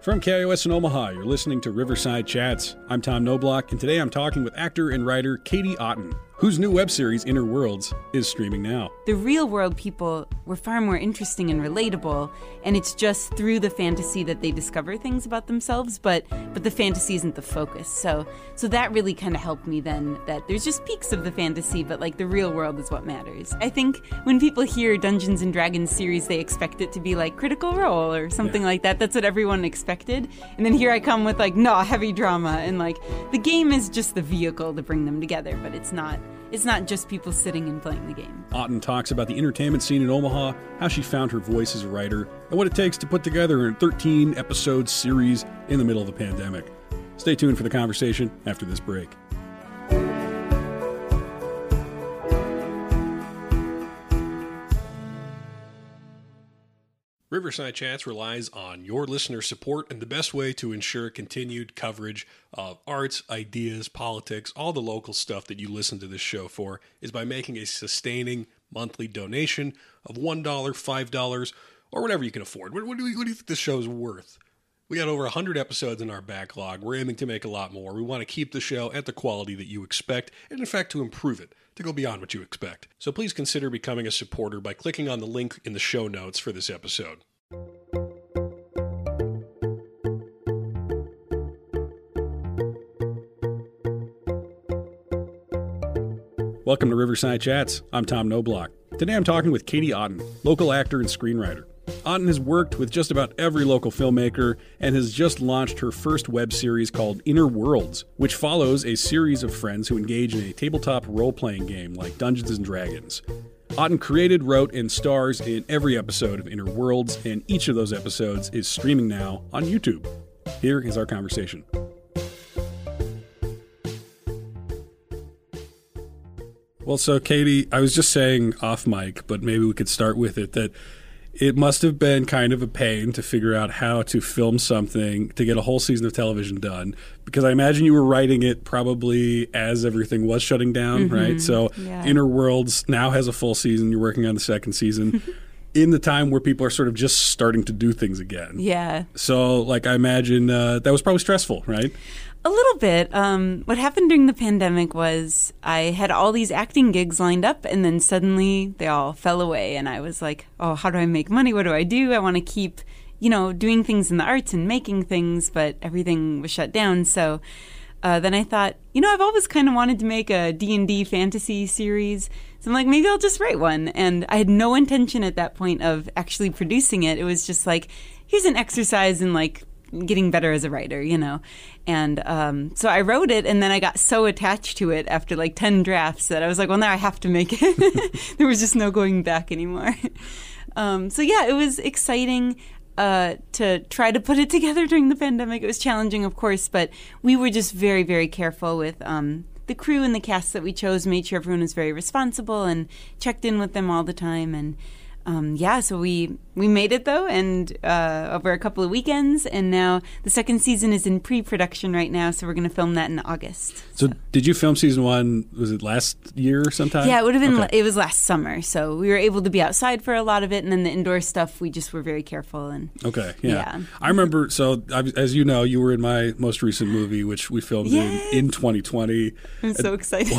From KIOS in Omaha, you're listening to Riverside Chats. I'm Tom Noblock, and today I'm talking with actor and writer Katie Otten, whose new web series, Inner Worlds, is streaming now. The real world people were far more interesting and relatable, and it's just through the fantasy that they discover things about themselves, but but the fantasy isn't the focus. So so that really kind of helped me then that there's just peaks of the fantasy, but like the real world is what matters. I think when people hear Dungeons and Dragons series, they expect it to be like Critical Role or something Yeah. like that. That's what everyone expected. And then here I come with like, no, heavy drama and like the game is just the vehicle to bring them together, but it's not it's not just people sitting and playing the game. Otten talks about the entertainment scene in Omaha, how she found her voice as a writer, and what it takes to put together a 13 episode series in the middle of a pandemic. Stay tuned for the conversation after this break. Riverside Chats relies on your listener support, and the best way to ensure continued coverage of arts, ideas, politics, all the local stuff that you listen to this show for is by making a sustaining monthly donation of $1, $5, or whatever you can afford. What, what, do, you, what do you think this show is worth? We got over 100 episodes in our backlog. We're aiming to make a lot more. We want to keep the show at the quality that you expect, and in fact, to improve it, to go beyond what you expect. So please consider becoming a supporter by clicking on the link in the show notes for this episode. Welcome to Riverside Chats. I'm Tom Noblock. Today I'm talking with Katie Otten, local actor and screenwriter. Otten has worked with just about every local filmmaker and has just launched her first web series called Inner Worlds, which follows a series of friends who engage in a tabletop role playing game like Dungeons and Dragons. Otten created, wrote, and stars in every episode of Inner Worlds, and each of those episodes is streaming now on YouTube. Here is our conversation. Well, so Katie, I was just saying off mic, but maybe we could start with it that it must have been kind of a pain to figure out how to film something to get a whole season of television done because I imagine you were writing it probably as everything was shutting down, right? So Yeah. Inner Worlds now has a full season, you're working on the second season in the time where people are sort of just starting to do things again. Yeah. So, like, I imagine uh, that was probably stressful, right? A little bit. Um, what happened during the pandemic was I had all these acting gigs lined up, and then suddenly they all fell away. And I was like, oh, how do I make money? What do I do? I want to keep, you know, doing things in the arts and making things, but everything was shut down. So uh, then I thought, you know, I've always kind of wanted to make a D&D fantasy series. So I'm like, maybe I'll just write one. And I had no intention at that point of actually producing it. It was just like, here's an exercise in like getting better as a writer, you know. And um, so I wrote it, and then I got so attached to it after like 10 drafts that I was like, well, now I have to make it. there was just no going back anymore. Um, so yeah, it was exciting. Uh, to try to put it together during the pandemic. It was challenging, of course, but we were just very, very careful with um, the crew and the cast that we chose, made sure everyone was very responsible and checked in with them all the time. And um, yeah, so we we made it though, and uh, over a couple of weekends, and now the second season is in pre-production right now, so we're going to film that in August. So, did you film season one? Was it last year or sometime? Yeah, it would have been. Okay. It was last summer, so we were able to be outside for a lot of it, and then the indoor stuff, we just were very careful and. Okay, yeah. Yeah. I remember. So, as you know, you were in my most recent movie, which we filmed in in 2020. I'm so excited.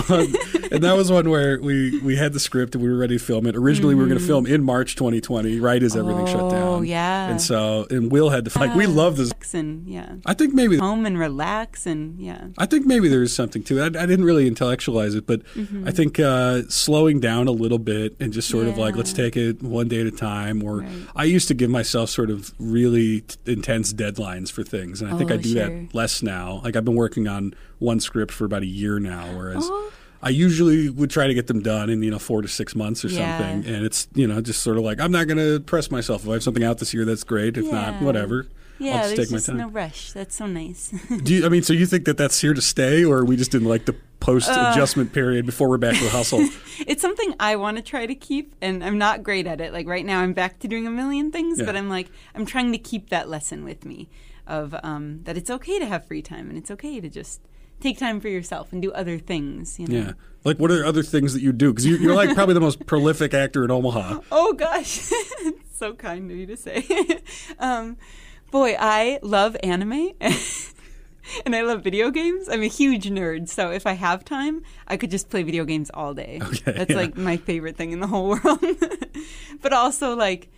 and that was one where we we had the script and we were ready to film it. Originally, we were going to film in March 2020, right as everything shut down. Oh, yeah. And so, and Will had to like. We love this. And yeah, I think maybe. home and relax and yeah. I think maybe there's something to it. I, I didn't really intellectualize it, but I think uh, slowing down a little bit and just sort of like Mm-hmm. Let's take it one day at a time. Or Right. I used to give myself sort of really t- intense deadlines for things, and I think Oh, I do sure. that less now. Like I've been working on one script for about a year now, whereas. Oh. I usually would try to get them done in you know four to six months or Yeah. something, and it's you know just sort of like I'm not going to press myself. If I have something out this year, that's great. If not, whatever. Yeah, I'll just there's take my just time. no rush. That's so nice. Do you, I mean, so you think that that's here to stay, or we just didn't like the post Uh. adjustment period before we're back to the hustle? it's something I want to try to keep, and I'm not great at it. Like right now, I'm back to doing a million things, Yeah. but I'm like I'm trying to keep that lesson with me of um, that it's okay to have free time and it's okay to just take time for yourself and do other things. You know? yeah. Like, what are other things that you do? Because you, you're like probably the most prolific actor in Omaha. Oh gosh, it's so kind of you to say. um, Boy, I love anime. and I love video games. I'm a huge nerd, so if I have time, I could just play video games all day. Okay, That's yeah. like my favorite thing in the whole world. but also like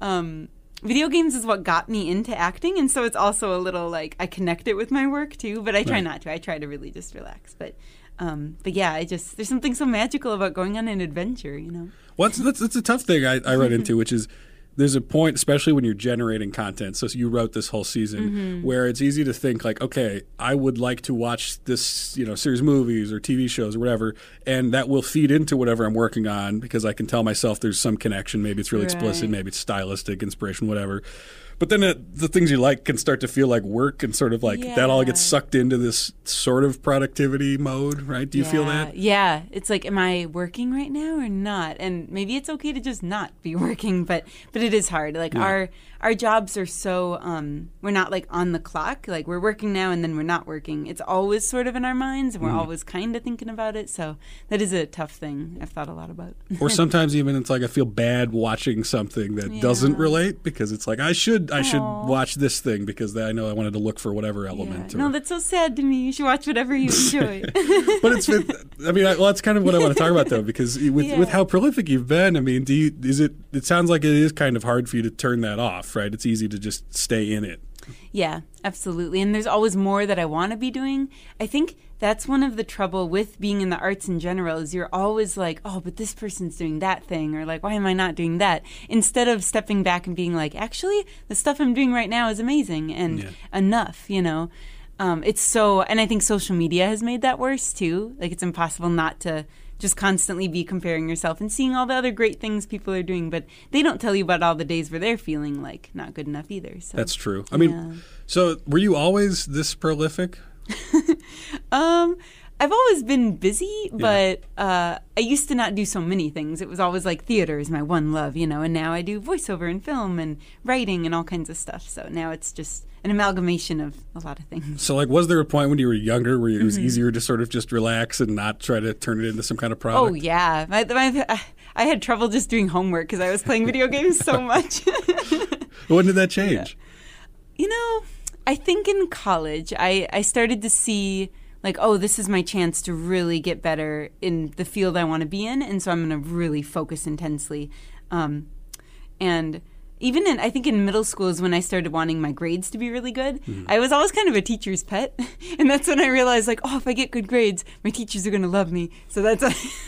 um video games is what got me into acting and so it's also a little like I connect it with my work too, but I try Right. not to. I try to really just relax. But um but yeah, I just there's something so magical about going on an adventure, you know. Well, that's, that's, that's a tough thing I, I run into, which is there's a point, especially when you're generating content. So you wrote this whole season, mm-hmm. where it's easy to think like, okay, I would like to watch this, you know, series of movies or TV shows or whatever, and that will feed into whatever I'm working on because I can tell myself there's some connection. Maybe it's really explicit, maybe it's stylistic, inspiration, whatever. But then it, the things you like can start to feel like work and sort of like that all gets sucked into this sort of productivity mode, right? Do you feel that? Yeah. It's like, am I working right now or not? And maybe it's okay to just not be working, but but it is hard. Like our our jobs are so um we're not like on the clock. Like we're working now and then we're not working. It's always sort of in our minds and we're Mm-hmm. always kind of thinking about it. So that is a tough thing I've thought a lot about. or sometimes even it's like I feel bad watching something that doesn't relate because it's like I should I should watch this thing because I know I wanted to look for whatever Yeah. element. Or, No, that's so sad to me. You should watch whatever you enjoy. but it's I mean I, well that's kind of what I want to talk about though because with with how prolific you've been I mean do you is it it sounds like it is kind of hard for you to turn that off right it's easy to just stay in it Yeah, absolutely. And there's always more that I want to be doing. I think that's one of the trouble with being in the arts in general is you're always like, "Oh, but this person's doing that thing," or like, "Why am I not doing that?" Instead of stepping back and being like, "Actually, the stuff I'm doing right now is amazing and Yeah. enough," you know. Um, it's so, and I think social media has made that worse too. Like, it's impossible not to just constantly be comparing yourself and seeing all the other great things people are doing, but they don't tell you about all the days where they're feeling like not good enough either. So that's true I mean so were you always this prolific Um, I've always been busy, but uh, I used to not do so many things. It was always like theater is my one love, you know, and now I do voiceover and film and writing and all kinds of stuff. So now it's just an amalgamation of a lot of things. so like was there a point when you were younger where it Mm-hmm. was easier to sort of just relax and not try to turn it into some kind of product Oh yeah, my, my, I had trouble just doing homework because I was playing video games so much. when did that change You know, I think in college, I, I started to see, like, oh, this is my chance to really get better in the field I want to be in. And so I'm going to really focus intensely. Um, and even in, I think in middle school is when I started wanting my grades to be really good. I was always kind of a teacher's pet. And that's when I realized, like, oh, if I get good grades, my teachers are going to love me. So that's,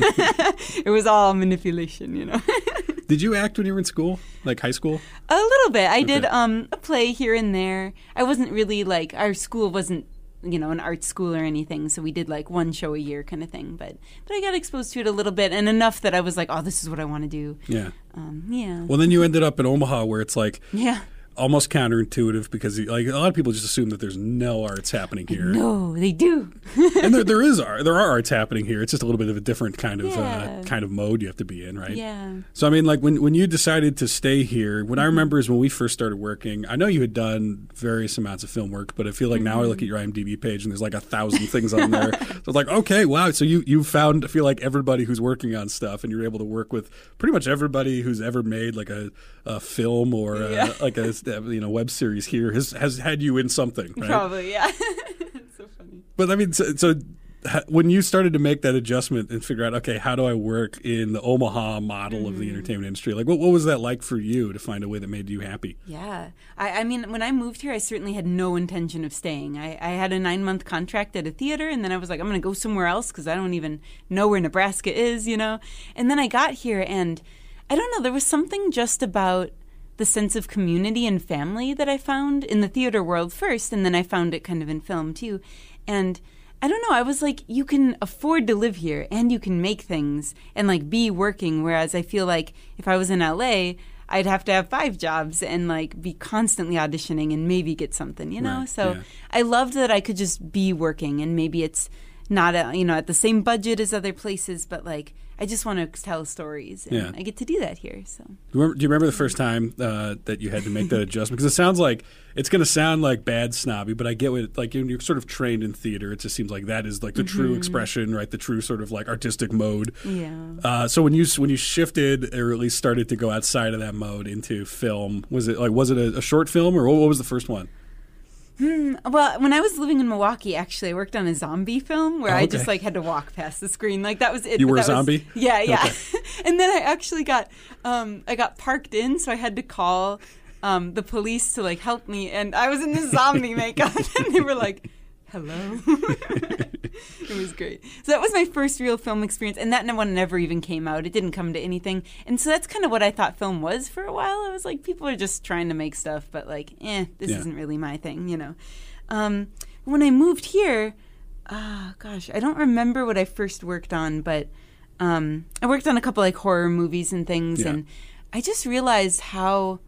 it was all manipulation, you know? did you act when you were in school like high school A little bit. I did um a play here and there. I wasn't really like our school wasn't you know an art school or anything, so we did like one show a year kind of thing. But but I got exposed to it a little bit and enough that I was like, oh, this is what I want to do. yeah Um, yeah, Well, then you ended up in Omaha, where it's like yeah. Almost counterintuitive because like a lot of people just assume that there's no arts happening here, No, they do. and there, there is art. There are arts happening here. It's just a little bit of a different kind of uh, kind of mode you have to be in, right? yeah. So I mean, like when when you decided to stay here, what I Mm-hmm. remember is when we first started working. I know you had done various amounts of film work, but I feel like now I look at Mm-hmm. your IMDb page and there's like a thousand things on there. So it's like, okay, wow. So you you found I feel like everybody who's working on stuff, and you're able to work with pretty much everybody who's ever made like a, a film or a, Yeah. like a you know web series here has has had you in something, right? Probably, yeah. it's so funny. But I mean, so, so when you started to make that adjustment and figure out, okay, how do I work in the Omaha model of the Mm-hmm. entertainment industry? Like, what, what was that like for you to find a way that made you happy? Yeah. I, I mean, when I moved here, I certainly had no intention of staying. I, I had a nine month contract at a theater, and then I was like, I'm going to go somewhere else because I don't even know where Nebraska is, you know? And then I got here, and I don't know, there was something just about the sense of community and family that I found in the theater world first, and then I found it kind of in film too. And I don't know, I was like, you can afford to live here and you can make things and like be working. Whereas I feel like if I was in LA, I'd have to have five jobs and like be constantly auditioning and maybe get something, you know? Right, so yeah. I loved that I could just be working and maybe it's not a, you know at the same budget as other places but like I just want to tell stories, and Yeah. I get to do that here. So Do you remember, do you remember the first time uh, that you had to make that adjustment? Because it sounds like it's going to sound like bad snobby, but I get what like when you're sort of trained in theater, it just seems like that is like the true expression, right? The true sort of like artistic mode. yeah. Uh, so when you when you shifted or at least started to go outside of that mode into film, was it like was it a, a short film or what, what was the first one? Well, when I was living in Milwaukee, actually, I worked on a zombie film where Oh, I just like had to walk past the screen. Like that was it. You were a That was- zombie? yeah, yeah. and then I actually got um, I got parked in, so I had to call um, the police to like help me, and I was in this zombie makeup, and they were like. Hello. it was great. So that was my first real film experience, and that one never even came out. It didn't come to anything, and so that's kind of what I thought film was for a while. I was like, people are just trying to make stuff, but like, eh, this Yeah. isn't really my thing, you know. Um, when I moved here, ah, gosh, I don't remember what I first worked on, but um, I worked on a couple like horror movies and things, Yeah. and I just realized how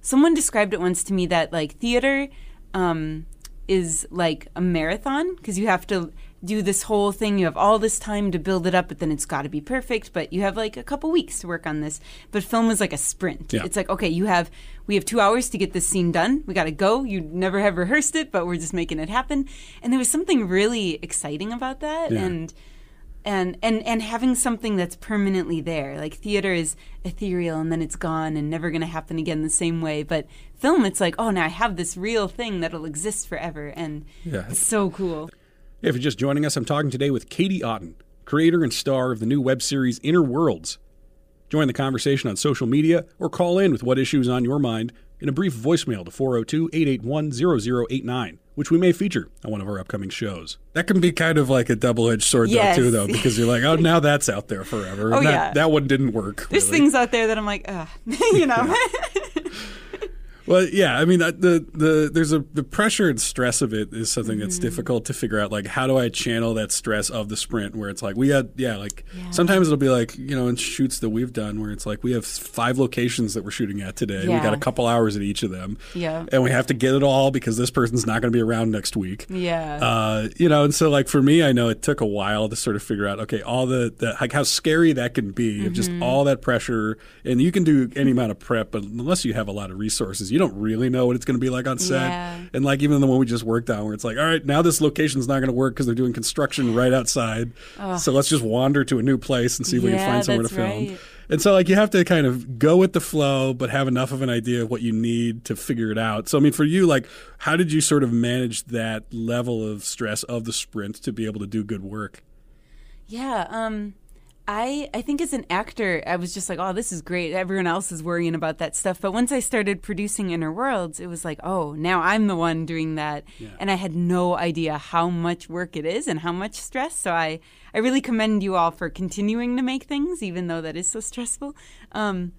someone described it once to me that like theater um, is like a marathon because you have to do this whole thing. You have all this time to build it up, but then it's got to be perfect. But you have like a couple weeks to work on this. But film is like a sprint. Yeah. It's like okay, you have we have two hours to get this scene done. We got to go. You never have rehearsed it, but we're just making it happen. And there was something really exciting about that, Yeah. and and and and having something that's permanently there. Like theater is ethereal and then it's gone and never going to happen again the same way. But film it's like oh now i have this real thing that'll exist forever. And Yeah. it's so cool. If you're just joining us, I'm talking today with Katie Otten, creator and star of the new web series Inner Worlds. Join the conversation on social media or call in with what issues on your mind in a brief voicemail to 402 881 0089, which we may feature on one of our upcoming shows. That can be kind of like a double edged sword, Yes. though, too, though, because you're like, oh, now that's out there forever. Oh, that, yeah. that one didn't work. there's really. things out there that i'm like Ugh. you know Well, yeah, I mean the the there's a the pressure and stress of it is something that's difficult to figure out. Like, how do I channel that stress of the sprint? Where it's like we had, yeah, like Yeah. sometimes it'll be like you know in shoots that we've done where it's like we have five locations that we're shooting at today. We got a couple hours at each of them, Yeah. and we have to get it all because this person's not going to be around next week. yeah Uh, you know, and so like for me, I know it took a while to sort of figure out, okay, all the, the like how scary that can be of just all that pressure. And you can do any amount of prep, but unless you have a lot of resources, you don't really know what it's going to be like on set. Yeah. And like even the one we just worked on, where it's like, all right, now this location's not going to work because they're doing construction right outside. So let's just wander to a new place and see if we can find somewhere to film. right. And so, like, you have to kind of go with the flow, but have enough of an idea of what you need to figure it out. So, I mean, for you, like, how did you sort of manage that level of stress of the sprint to be able to do good work? Yeah, um I I think as an actor, I was just like, "Oh, this is great. Everyone else is worrying about that stuff." But once I started producing Inner Worlds, it was like, "Oh, now I'm the one doing that." And I had no idea how much work it is and how much stress. So I I really commend you all for continuing to make things even though that is so stressful. Um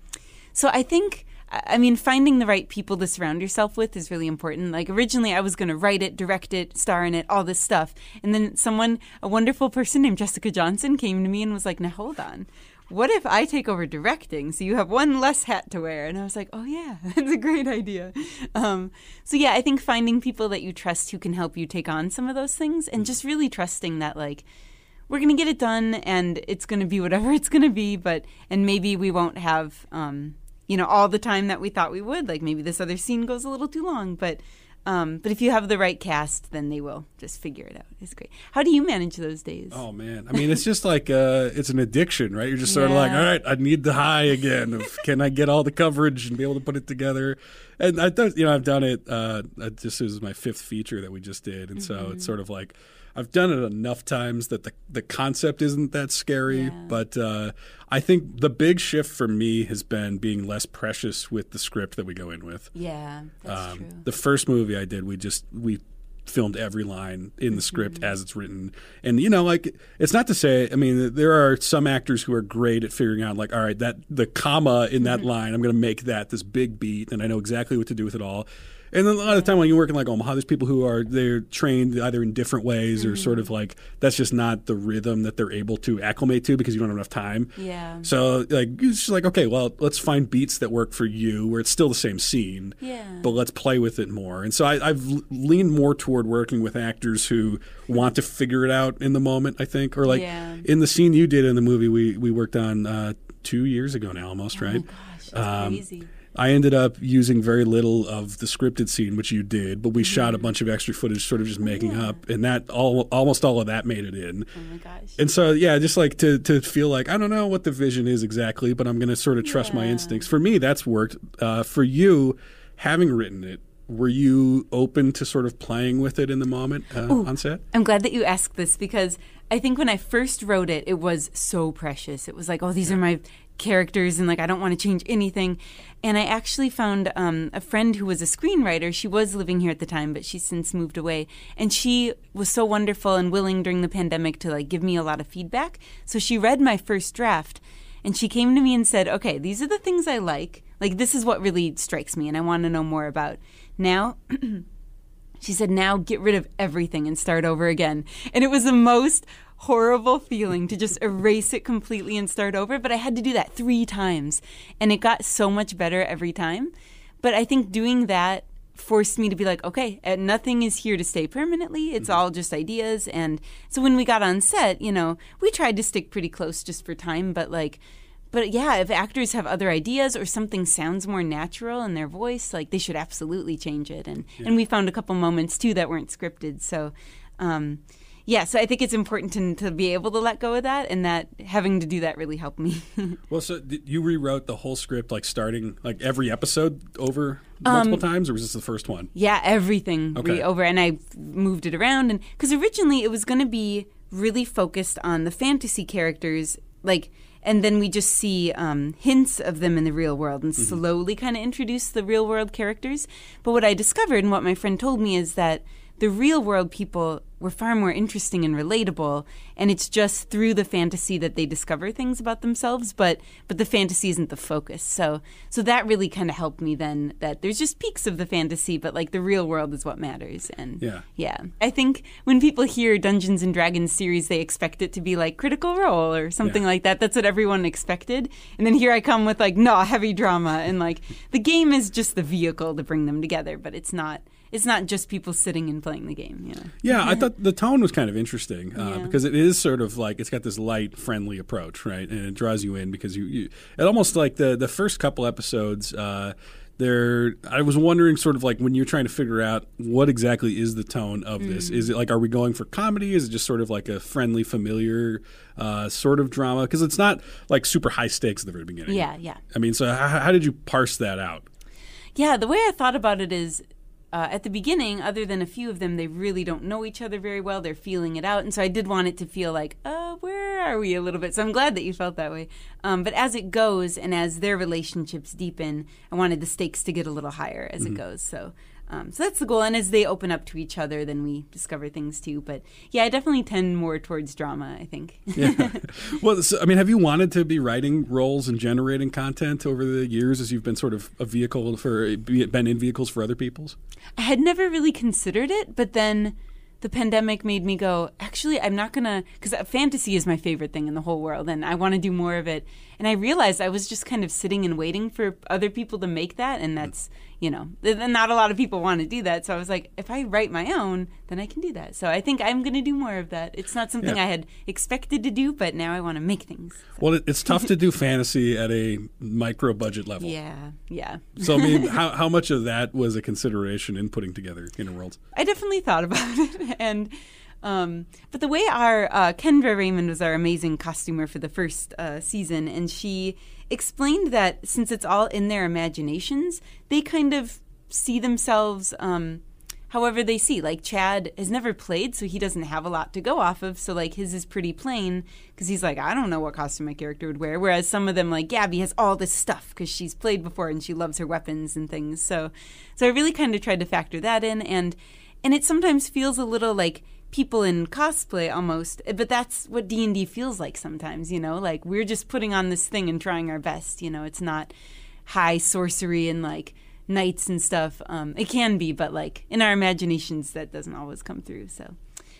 so I think, I mean, finding the right people to surround yourself with is really important. Like originally, I was going to write it, direct it, star in it, all this stuff, and then someone, a wonderful person named Jessica Johnson, came to me and was like, "Now hold on." What if I take over directing so you have one less hat to wear? And I was like, oh, yeah, that's a great idea. Um, so, yeah, I think finding people that you trust who can help you take on some of those things and just really trusting that, like, we're going to get it done and it's going to be whatever it's going to be but and maybe we won't have um you know all the time that we thought we would like maybe this other scene goes a little too long but um but if you have the right cast then they will just figure it out it's great how do you manage those days Oh man, I mean, it's just like uh, it's an addiction, right? You're just sort of like, all right, I need the high again. Of can I get all the coverage and be able to put it together? And I thought, you know, I've done it. Uh, uh, this is my fifth feature that we just did, and so it's sort of like I've done it enough times that the the concept isn't that scary. Yeah. But uh, I think the big shift for me has been being less precious with the script that we go in with. yeah that's true Um, The first movie I did, we just we filmed every line in the script Mm-hmm. as it's written, and you know, like it's not to say. I mean, there are some actors who are great at figuring out, like, all right, that the comma in Mm-hmm. that line, I'm going to make that this big beat, and I know exactly what to do with it all. And then a lot of the time when you work in like Omaha, there's people who are they're trained either in different ways or sort of like that's just not the rhythm that they're able to acclimate to because you don't have enough time. Yeah. So like it's just like okay, well let's find beats that work for you where it's still the same scene. Yeah. But let's play with it more. And so I, I've leaned more toward working with actors who want to figure it out in the moment. I think, or like Yeah. in the scene you did in the movie we we worked on uh, two years ago now almost, right? Oh Gosh, that's Um, crazy. I ended up using very little of the scripted scene, which you did, but we shot a Mm-hmm. bunch of extra footage, sort of just making up, and that all almost all of that made it in. Oh my gosh. And so, yeah, just like to to feel like I don't know what the vision is exactly, but I'm going to sort of trust my instincts. For me, that's worked. Uh, for you, having written it, were you open to sort of playing with it in the moment uh, on set? I'm glad that you asked this because I think when I first wrote it, it was so precious. It was like, oh, these are my characters, and like I don't want to change anything. And I actually found um, a friend who was a screenwriter. She was living here at the time, but she's since moved away. And she was so wonderful and willing during the pandemic to like give me a lot of feedback. So she read my first draft, and she came to me and said, "Okay, these are the things I like. Like this is what really strikes me, and I want to know more about." Now she said, now get rid of everything and start over again. And it was the most horrible feeling to just erase it completely and start over. But I had to do that three times. And it got so much better every time. But I think doing that forced me to be like, okay, uh, nothing is here to stay permanently. It's all just ideas. And so when we got on set, you know, we tried to stick pretty close just for time. But like, but yeah, if actors have other ideas or something sounds more natural in their voice, like they should absolutely change it. And and we found a couple moments too that weren't scripted. So, um, yeah, so I think it's important to to be able to let go of that, and that having to do that really helped me. Well, so did you rewrote the whole script, like starting like every episode over multiple times, or was this the first one? Yeah, everything Okay. re- over, and I moved it around, and because originally it was going to be really focused on the fantasy characters, like, and then we just see um, hints of them in the real world, and slowly kind of introduce the real world characters. But what I discovered, and what my friend told me, is that the real world people were far more interesting and relatable and it's just through the fantasy that they discover things about themselves but but the fantasy isn't the focus so so that really kind of helped me then that there's just peaks of the fantasy but like the real world is what matters and Yeah. yeah i think when people hear dungeons and dragons series they expect it to be like critical role or something Yeah. like that that's what everyone expected and then here i come with like no heavy drama and like the game is just the vehicle to bring them together but it's not it's not just people sitting and playing the game you know Yeah, I thought the tone was kind of interesting uh, Yeah. because it is sort of like it's got this light, friendly approach, right? And it draws you in because you, you it almost like the the first couple episodes. Uh, there, I was wondering, sort of like when you're trying to figure out what exactly is the tone of this. Is it like, are we going for comedy? Is it just sort of like a friendly, familiar uh, sort of drama? Because it's not like super high stakes at the very beginning. yeah yeah I mean, so how, how did you parse that out? Yeah, the way I thought about it is uh, at the beginning, other than a few of them, they really don't know each other very well. They're feeling it out. And so I did want it to feel like, uh, where are we a little bit? So I'm glad that you felt that way. Um, but as it goes and as their relationships deepen, I wanted the stakes to get a little higher as it goes. So. Um, so that's the goal, and as they open up to each other, then we discover things too. But yeah, I definitely tend more towards drama. I think. Yeah. well, so, I mean, have you wanted to be writing roles and generating content over the years as you've been sort of a vehicle for been in vehicles for other people's? I had never really considered it, but then the pandemic made me go, actually, I'm not to, because fantasy is my favorite thing in the whole world, and I want to do more of it. And I realized I was just kind of sitting and waiting for other people to make that, and that's, you know, not a lot of people want to do that. So I was like, if I write my own, then I can do that. So I think I'm going to do more of that. It's not something Yeah. I had expected to do, but now I want to make things. Well, it's tough to do fantasy at a micro budget level. Yeah, yeah. So, I mean, how, how much of that was a consideration in putting together Inner Worlds? I definitely thought about it, and um, but the way our uh, Kendra Raymond was our amazing costumer for the first uh, season, and she explained that since it's all in their imaginations, they kind of see themselves. Um, However, they see like Chad has never played, so he doesn't have a lot to go off of. So like his is pretty plain because he's like, I don't know what costume my character would wear. Whereas some of them, like Gabby, has all this stuff because she's played before and she loves her weapons and things. So, so I really kind of tried to factor that in, and and it sometimes feels a little like people in cosplay almost, but that's what D and D feels like sometimes. You know, like we're just putting on this thing and trying our best. You know, it's not high sorcery and like knights and stuff. Um, it can be, but like in our imaginations, that doesn't always come through. So,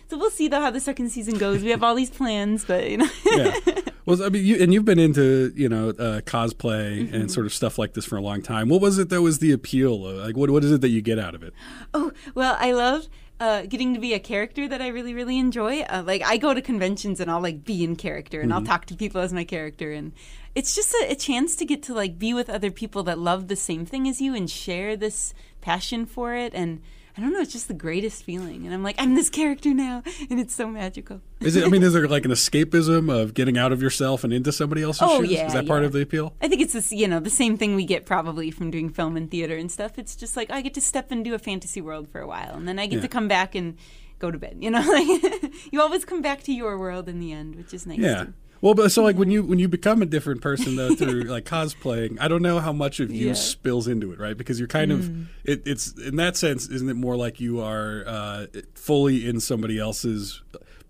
so we'll see though how the second season goes. We have all these plans, but you know. yeah. Well, I mean, you, and you've been into you know uh, cosplay mm-hmm. and sort of stuff like this for a long time. What was it that was the appeal? Like, what what is it that you get out of it? Oh well, I love uh, getting to be a character that I really, really enjoy. Uh, like I go to conventions and I'll like be in character and mm-hmm. I'll talk to people as my character, and it's just a, a, chance to get to like be with other people that love the same thing as you and share this passion for it and I don't know, it's just the greatest feeling. And I'm like, I'm this character now, and it's so magical. Is it? I mean, is there like an escapism of getting out of yourself and into somebody else's oh, shoes? Yeah, is that yeah. part of the appeal? I think it's this, you know, the same thing we get probably from doing film and theater and stuff. It's just like I get to step into a fantasy world for a while, and then I get yeah. to come back and go to bed. You know, like you always come back to your world in the end, which is nice. Yeah. Too. Well, but so like when you when you become a different person though through like cosplaying, I don't know how much of you yeah. spills into it, right? Because you're kind of mm. it, it's in that sense, isn't it more like you are uh, fully in somebody else's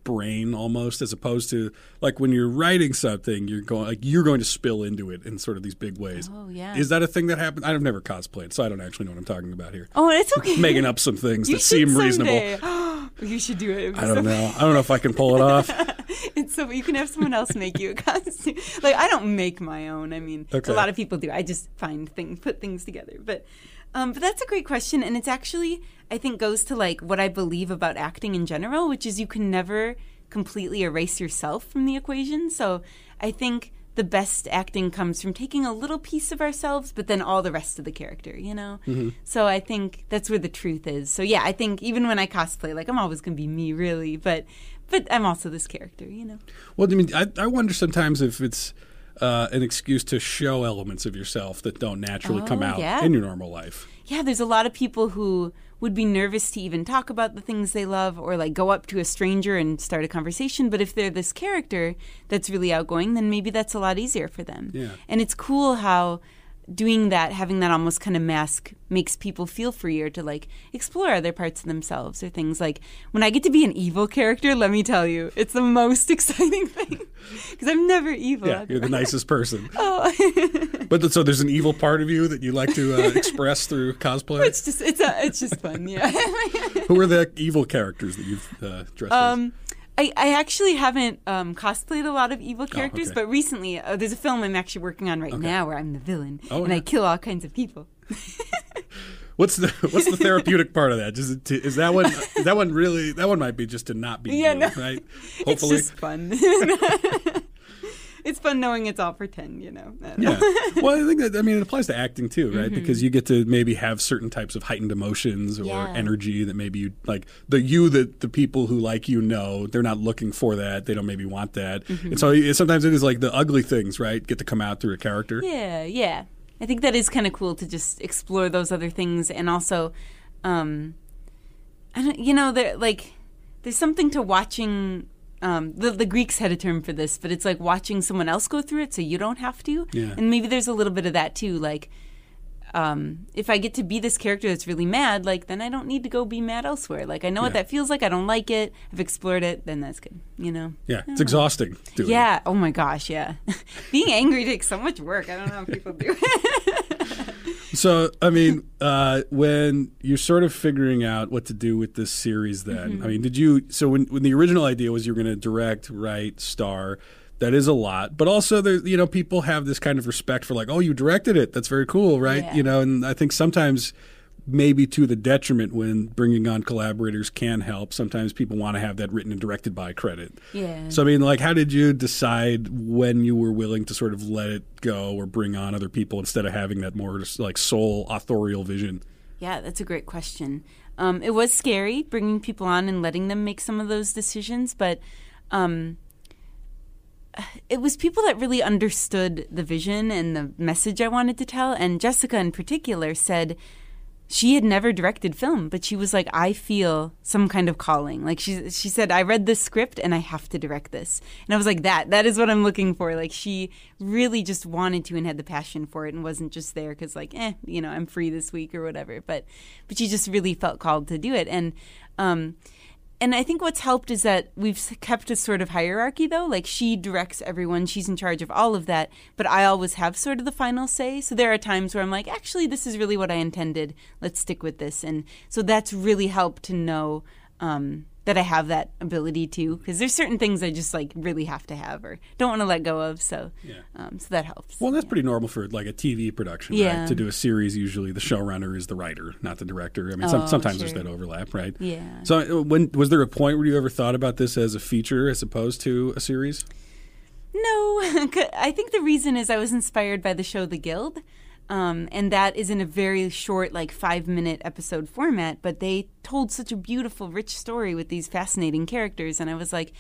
brain almost, as opposed to like when you're writing something, you're going like you're going to spill into it in sort of these big ways. Oh yeah, is that a thing that happens? I've never cosplayed, so I don't actually know what I'm talking about here. Oh, it's okay. Making up some things that seem someday. reasonable. you should do it. I don't so know. I don't know if I can pull it off. it's so you can have someone else make you a costume. Like I don't make my own. I mean, okay. a lot of people do. I just find things, put things together. But, um, but that's a great question, and it's actually I think goes to like what I believe about acting in general, which is you can never completely erase yourself from the equation. So I think the best acting comes from taking a little piece of ourselves, but then all the rest of the character, you know? Mm-hmm. So I think that's where the truth is. So yeah, I think even when I cosplay, like I'm always going to be me, really, but but I'm also this character, you know. Well, I mean, I, I wonder sometimes if it's uh, an excuse to show elements of yourself that don't naturally oh, come out yeah. in your normal life. Yeah, there's a lot of people who would be nervous to even talk about the things they love or like go up to a stranger and start a conversation. But if they're this character that's really outgoing, then maybe that's a lot easier for them. Yeah. And it's cool how doing that, having that almost kind of mask makes people feel freer to like explore other parts of themselves or things like when I get to be an evil character, let me tell you, it's the most exciting thing because I'm never evil. Yeah, you're the nicest person. oh. but so there's an evil part of you that you like to uh, express through cosplay? It's just it's a, it's just fun, yeah. Who are the evil characters that you've uh, dressed um, as? I, I actually haven't um, cosplayed a lot of evil oh, characters, oh, okay. but recently uh, there's a film I'm actually working on right okay. now where I'm the villain oh, and yeah. I kill all kinds of people. what's the what's the therapeutic part of that? Is, it to, is that one is that one really that one might be just to not be yeah, you, no. right? Hopefully, it's just fun it's fun knowing it's all pretend, you know. yeah. Well, I think that I mean it applies to acting too, right? Mm-hmm. Because you get to maybe have certain types of heightened emotions or yeah. energy that maybe you like the you that the people who like you know they're not looking for that. They don't maybe want that, mm-hmm. and so sometimes it is like the ugly things, right? Get to come out through a character. Yeah, yeah. I think that is kind of cool to just explore those other things, and also, um, I don't, you know, there like there's something to watching um, the, the Greeks had a term for this, but it's like watching someone else go through it so you don't have to. Yeah. And maybe there's a little bit of that too. Like, um, if I get to be this character that's really mad, like then I don't need to go be mad elsewhere. Like I know yeah. what that feels like. I don't like it. I've explored it. Then that's good. You know. Yeah, it's exhausting. yeah. It. Oh my gosh. Yeah. Being angry takes so much work. I don't know how people do it. So, I mean, uh, when you're sort of figuring out what to do with this series, then, mm-hmm. I mean, did you? So, when, when the original idea was you were going to direct, write, star, that is a lot. But also, there, you know, people have this kind of respect for like, oh, you directed it. That's very cool, right? Yeah. You know, and I think sometimes maybe to the detriment when bringing on collaborators can help. Sometimes people want to have that written and directed by credit. Yeah. So I mean, like, how did you decide when you were willing to sort of let it go or bring on other people instead of having that more like sole authorial vision? Yeah, that's a great question. Um, it was scary bringing people on and letting them make some of those decisions, but. Um, it was people that really understood the vision and the message I wanted to tell. And Jessica, in particular, said, she had never directed film, but she was like, I feel some kind of calling. Like she she said, I read this script and I have to direct this. And I was like, that that is what I'm looking for. Like she really just wanted to and had the passion for it and wasn't just there because like, eh, you know, I'm free this week or whatever. But but she just really felt called to do it. And um and I think what's helped is that we've kept a sort of hierarchy, though. Like she directs everyone, she's in charge of all of that, but I always have sort of the final say. So there are times where I'm like, actually, this is really what I intended. Let's stick with this. And so that's really helped to know um, that I have that ability to, because there's certain things I just like really have to have or don't want to let go of. So, um, so that helps. Well, that's pretty normal for like a TV production, Yeah. right? To do a series, usually the showrunner is the writer, not the director. I mean, some, Oh, sometimes there's that overlap, right? Yeah. So, uh, when was there a point where you ever thought about this as a feature as opposed to a series? No, I think the reason is I was inspired by the show The Guild. Um, and that is in a very short, like five minute episode format, but they told such a beautiful, rich story with these fascinating characters. And I was like,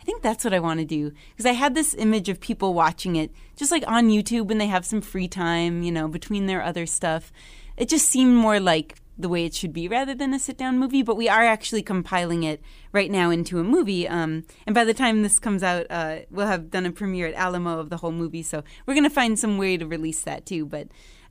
I think that's what I want to do. Because I had this image of people watching it just like on YouTube when they have some free time, you know, between their other stuff. It just seemed more like the way it should be rather than a sit down movie. But we are actually compiling it right now into a movie. Um, and by the time this comes out, uh, we'll have done a premiere at Alamo of the whole movie. So we're going to find some way to release that too. But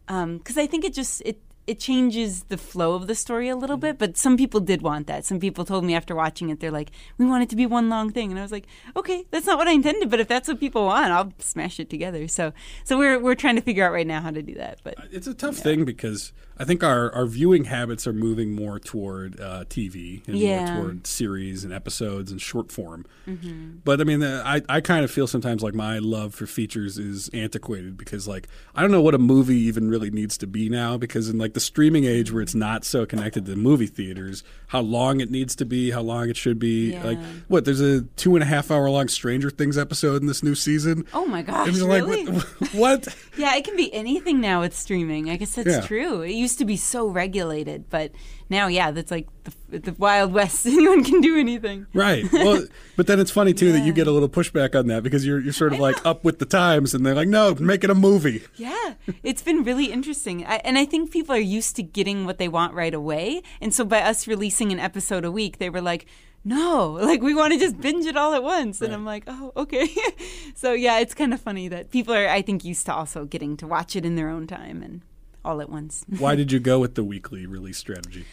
Um, because I think it just it it changes the flow of the story a little mm-hmm. bit. But some people did want that. Some people told me after watching it, they're like, "We want it to be one long thing," and I was like, "Okay, that's not what I intended, but if that's what people want, I'll smash it together." So so we're we're trying to figure out right now how to do that. But It's a tough thing because I think our, our viewing habits are moving more toward uh, TV and Yeah. more toward series and episodes and short form. Mm-hmm. But I mean, uh, I, I kind of feel sometimes like my love for features is antiquated because like I don't know what a movie even really needs to be now because in like the streaming age where it's not so connected to movie theaters, how long it needs to be, how long it should be. Yeah. Like what? There's a two and a half hour long Stranger Things episode in this new season. oh my gosh, And you're like, really? what? what? Yeah, it can be anything now with streaming. I guess that's Yeah. true. It used to be so regulated, but now, yeah, that's like the, the Wild West. Anyone can do anything. Right. Well, but then it's funny too that you get a little pushback on that because you're you're sort of like up with the times, and they're like, no, make it a movie. Yeah, it's been really interesting. I, and I think people are used to getting what they want right away. And so by us releasing an episode a week, they were like, no, like we want to just binge it all at once. And I'm like, oh, okay. so yeah, it's kind of funny that people are, I think, used to also getting to watch it in their own time and all at once. Why did you go with the weekly release strategy?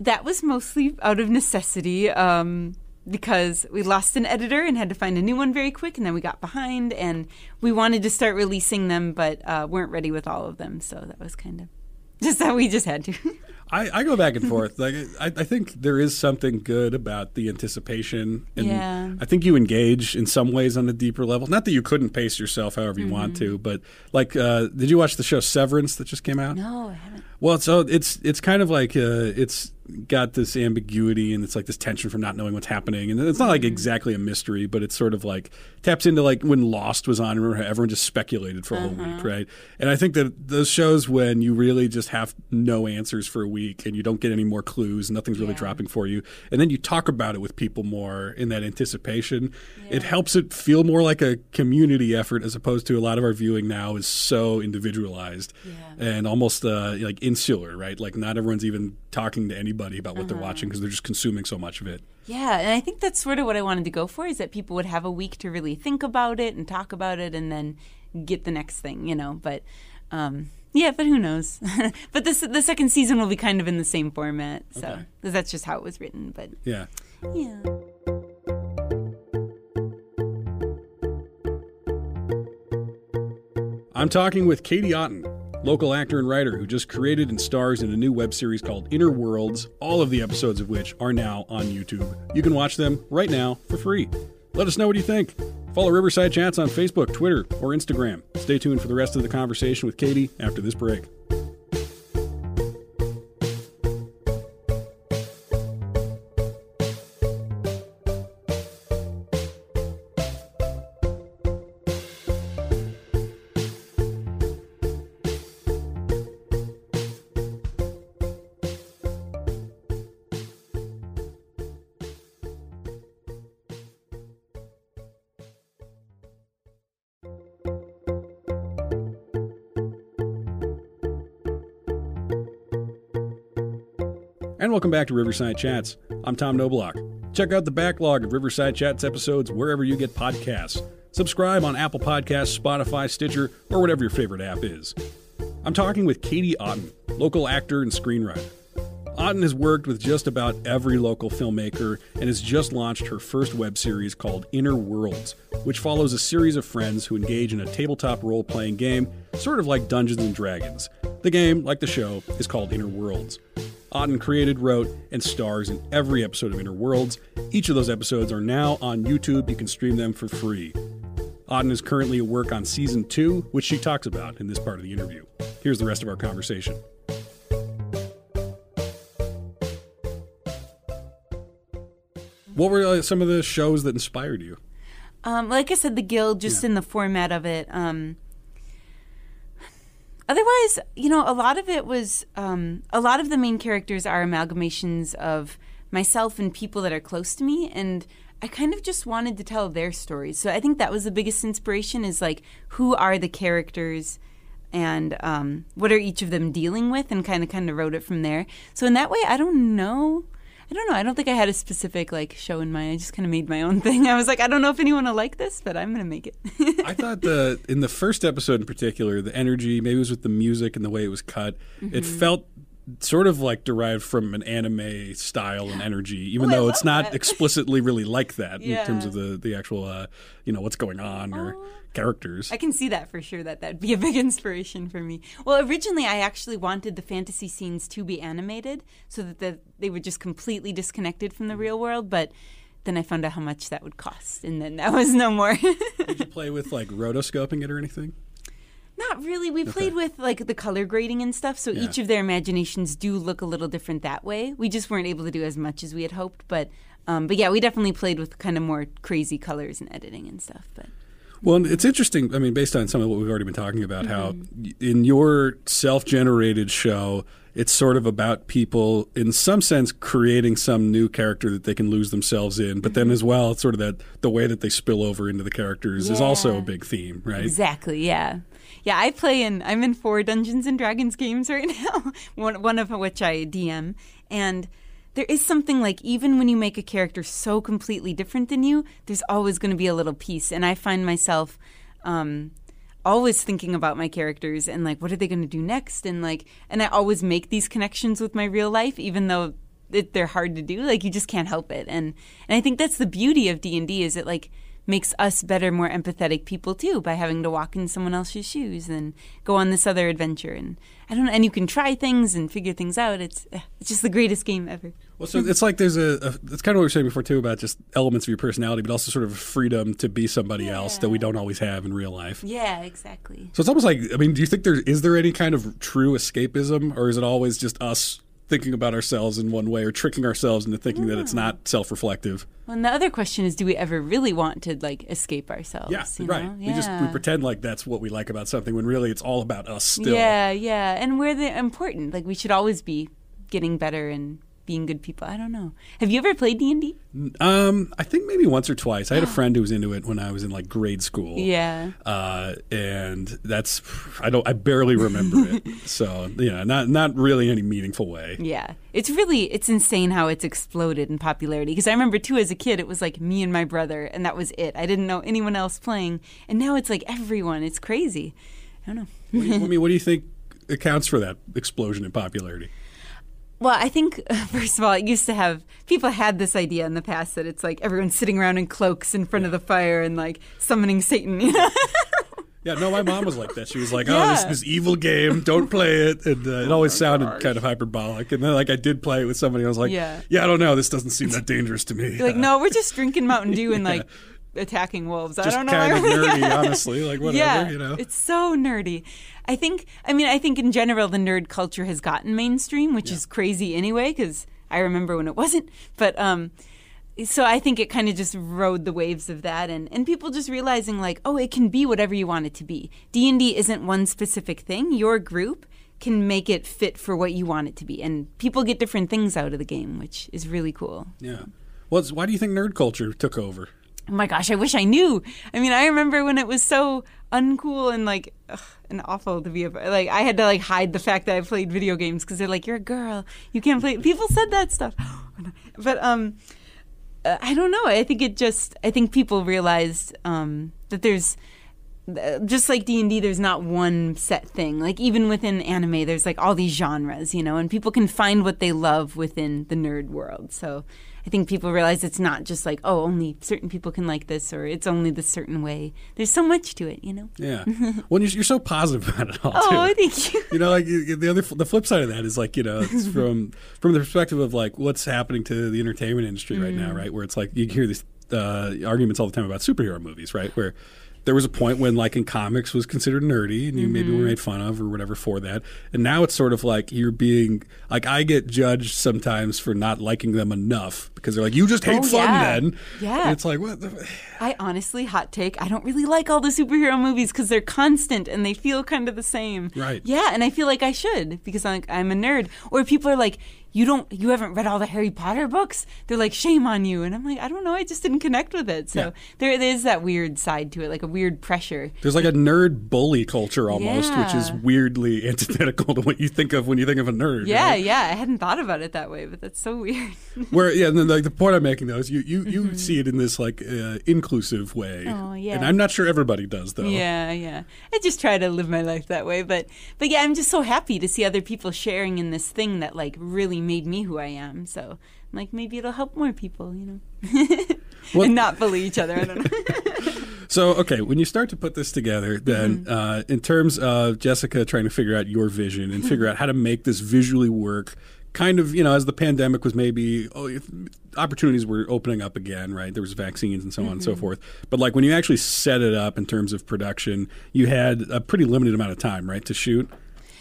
that was mostly out of necessity um, because we lost an editor and had to find a new one very quick and then we got behind and we wanted to start releasing them but uh, weren't ready with all of them so that was kind of just that we just had to I, I go back and forth. Like I, I think there is something good about the anticipation, and Yeah. I think you engage in some ways on a deeper level. Not that you couldn't pace yourself however you want Mm-hmm. to, but like, uh, did you watch the show Severance that just came out? no i haven't Well, so it's it's kind of like uh, it's got this ambiguity and it's like this tension from not knowing what's happening, and it's not like exactly a mystery, but it's sort of like taps into like when Lost was on. Remember, how everyone just speculated for a whole week, right? And I think that those shows when you really just have no answers for a week and you don't get any more clues, and nothing's really Yeah. dropping for you, and then you talk about it with people more in that anticipation, it helps it feel more like a community effort as opposed to a lot of our viewing now is so individualized Yeah. and almost uh, like insular, right? Like not everyone's even talking to anybody about what they're Uh-huh. watching because they're just consuming so much of it. yeah and i think that's sort of what i wanted to go for is that people would have a week to really think about it and talk about it and then get the next thing you know but um, yeah but who knows but this the second season will be kind of in the same format so Okay. that's just how it was written but Yeah. yeah I'm talking with Katie Otten, local actor and writer who just created and stars in a new web series called Inner Worlds, all of the episodes of which are now on YouTube. You can watch them right now for free. Let us know what you think. Follow Riverside Chats on Facebook, Twitter, or Instagram. Stay tuned for the rest of the conversation with Katie after this break. Welcome back to Riverside Chats. I'm Tom Noblock. Check out the backlog of Riverside Chats episodes wherever you get podcasts. Subscribe on Apple Podcasts, Spotify, Stitcher, or whatever your favorite app is. I'm talking with Katie Otten, local actor and screenwriter. Otten has worked with just about every local filmmaker and has just launched her first web series called Inner Worlds, which follows a series of friends who engage in a tabletop role playing game, sort of like Dungeons and Dragons. The game, like the show, is called Inner Worlds. Otten created, wrote, and stars in every episode of Inner Worlds. Each of those episodes are now on YouTube. You can stream them for free. Otten is currently at work on season two, which she talks about in this part of the interview. Here's the rest of our conversation. What were uh, some of the shows that inspired you? Um, like I said, the guild, just Yeah. in the format of it. Um, otherwise, you know, a lot of it was um, a lot of the main characters are amalgamations of myself and people that are close to me, and I kind of just wanted to tell their stories. So I think that was the biggest inspiration: is like who are the characters. And um, what are each of them dealing with, and kind of kind of wrote it from there. So in that way, I don't know. I don't know. I don't think I had a specific like show in mind. I just kind of made my own thing. I was like, I don't know if anyone will like this, but I'm gonna make it. I thought the in the first episode in particular, the energy maybe it was with the music and the way it was cut. It Mm-hmm. felt sort of like derived from an anime style and energy, even Oh, though it's not that. explicitly really like that in terms of the the actual uh, you know what's going on or Oh. Characters. I can see that for sure. That that'd be a big inspiration for me. Well, originally I actually wanted the fantasy scenes to be animated, so that the, they were just completely disconnected from the real world. But then I found out how much that would cost, and then that was no more. Did you play with like rotoscoping it or anything? Not really. We played with like the color grading and stuff, so Yeah. each of their imaginations do look a little different that way. We just weren't able to do as much as we had hoped, but um, but yeah, we definitely played with kind of more crazy colors and editing and stuff. But Well, it's interesting. I mean, based on some of what we've already been talking about, how Mm-hmm. y- in your self-generated show, it's sort of about people, in some sense, creating some new character that they can lose themselves in. But Mm-hmm. then, as well, it's sort of that the way that they spill over into the characters is also a big theme, right? Exactly. Yeah. Yeah. I play in. I'm in four Dungeons and Dragons games right now. one one of which I DM, and there is something like even when you make a character so completely different than you, there's always going to be a little piece, and I find myself. Um, always thinking about my characters and like what are they going to do next? And like and i always make these connections with my real life even though it, they're hard to do. Like you just can't help it. And and i think that's the beauty of d&d is it like makes us better more empathetic people too by having to walk in someone else's shoes and go on this other adventure and i don't know and you can try things and figure things out it's eh, it's just the greatest game ever Well, so it's like there's a, a. It's kind of what we were saying before too about just elements of your personality, but also sort of freedom to be somebody else that we don't always have in real life. yeah exactly So it's almost like I mean, do you think there is there any kind of true escapism, or is it always just us thinking about ourselves in one way, or tricking ourselves into thinking that it's hmm. not self-reflective? well, and the other question is do we ever really want to like escape ourselves Yeah, you right. know? We just we pretend like that's what we like about something when really it's all about us still. Yeah, yeah, and we're the important. Like we should always be getting better and being good people. I don't know. Have you ever played D and D? Um, I think maybe once or twice. I had a friend who was into it when I was in like grade school. Yeah. Uh, and that's I don't I barely remember it. So yeah, not not really any meaningful way. Yeah, it's really it's insane how it's exploded in popularity. Because I remember too, as a kid, it was like me and my brother, and that was it. I didn't know anyone else playing, and now it's like everyone. It's crazy. I don't know. What do you- I mean, what do you think accounts for that explosion in popularity? Well, I think first of all, it used to have people had this idea in the past that it's like everyone's sitting around in cloaks in front of the fire and like summoning Satan. You know? Yeah, no, my mom was like that. She was like, "Oh, this Yeah. this evil game, don't play it." And uh, it always sounded kind of hyperbolic. And then, like, I did play it with somebody. I was like, Yeah. "Yeah, I don't know. This doesn't seem that dangerous to me." You're like, no, we're just drinking Mountain Dew and like attacking wolves. I don't know. kind of nerdy, honestly. Like, whatever, yeah, you know. it's so nerdy. I think. I mean, I think in general the nerd culture has gotten mainstream, which is crazy anyway. Because I remember when it wasn't. But um, so I think it kind of just rode the waves of that, and and people just realizing like, oh, it can be whatever you want it to be. D and D isn't one specific thing. Your group can make it fit for what you want it to be, and people get different things out of the game, which is really cool. yeah. Well, why do you think nerd culture took over? Oh my gosh, I wish I knew. I mean, I remember when it was so uncool and like ugh, and awful to be a like. I had to like hide the fact that I played video games because they're like, "You're a girl, you can't play." People said that stuff, but um, uh, I don't know. I think it just. I think people realized um that there's just like D&D there's not one set thing. Like even within anime there's like all these genres, you know, and people can find what they love within the nerd world. So I think people realize it's not just like, oh, only certain people can like this or it's only the certain way. There's so much to it, you know. Yeah. well, you're, you're so positive about it all. Oh, too. thank you. You know, like the other, the flip side of that is like you know, it's from from the perspective of like what's happening to the entertainment industry right Mm. now, right? Where it's like you hear these uh, arguments all the time about superhero movies, right? Where there was a point when like in comics was considered nerdy and you maybe Mm-hmm. were made fun of or whatever for that, and now it's sort of like you're being like I get judged sometimes for not liking them enough because they're like you just hate Oh, fun yeah. then. Yeah. And it's like what. The, I honestly, hot take, I don't really like all the superhero movies because they're constant and they feel kind of the same. Right. Yeah, and I feel like I should because I'm, like, I'm a nerd. Or people are like, you don't, you haven't read all the Harry Potter books. They're like, shame on you. And I'm like, I don't know, I just didn't connect with it. So Yeah. there, is that weird side to it, like a weird pressure. There's like a nerd bully culture almost, which is weirdly antithetical to what you think of when you think of a nerd. Yeah, right? yeah, I hadn't thought about it that way, but that's so weird. Where yeah, and then like the point I'm making though is you you, you see it in this like uh, inclusive way. Mm-hmm. Oh, yeah. And I'm not sure everybody does though. Yeah, yeah. I just try to live my life that way, but but yeah, I'm just so happy to see other people sharing in this thing that like really made me who I am. So I'm like maybe it'll help more people, you know, What- and not bully each other. I don't know. So okay, when you start to put this together, then Mm-hmm. uh, in terms of Jessica trying to figure out your vision and figure out how to make this visually work, kind of you know as the pandemic was maybe oh, opportunities were opening up again, right? There was vaccines and so on and Mm-hmm. so forth. But like when you actually set it up in terms of production, you had a pretty limited amount of time, right, to shoot.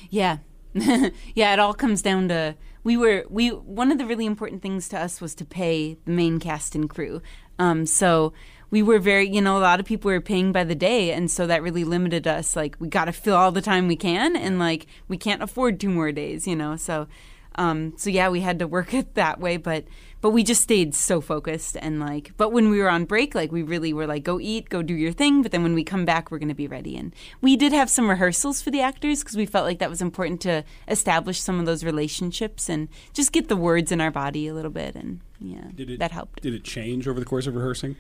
Yeah. yeah, it all comes down to we were we one of the really important things to us was to pay the main cast and crew. Um so we were very, you know, a lot of people were paying by the day and so that really limited us like we got to fill all the time we can and like we can't afford two more days, you know. So um so yeah, we had to work it that way, but but we just stayed so focused and like but when we were on break like we really were like go eat go do your thing. But then when we come back we're going to be ready. And we did have some rehearsals for the actors because we felt like that was important to establish some of those relationships and just get the words in our body a little bit. And yeah Did it that helped. Did it change over the course of rehearsing?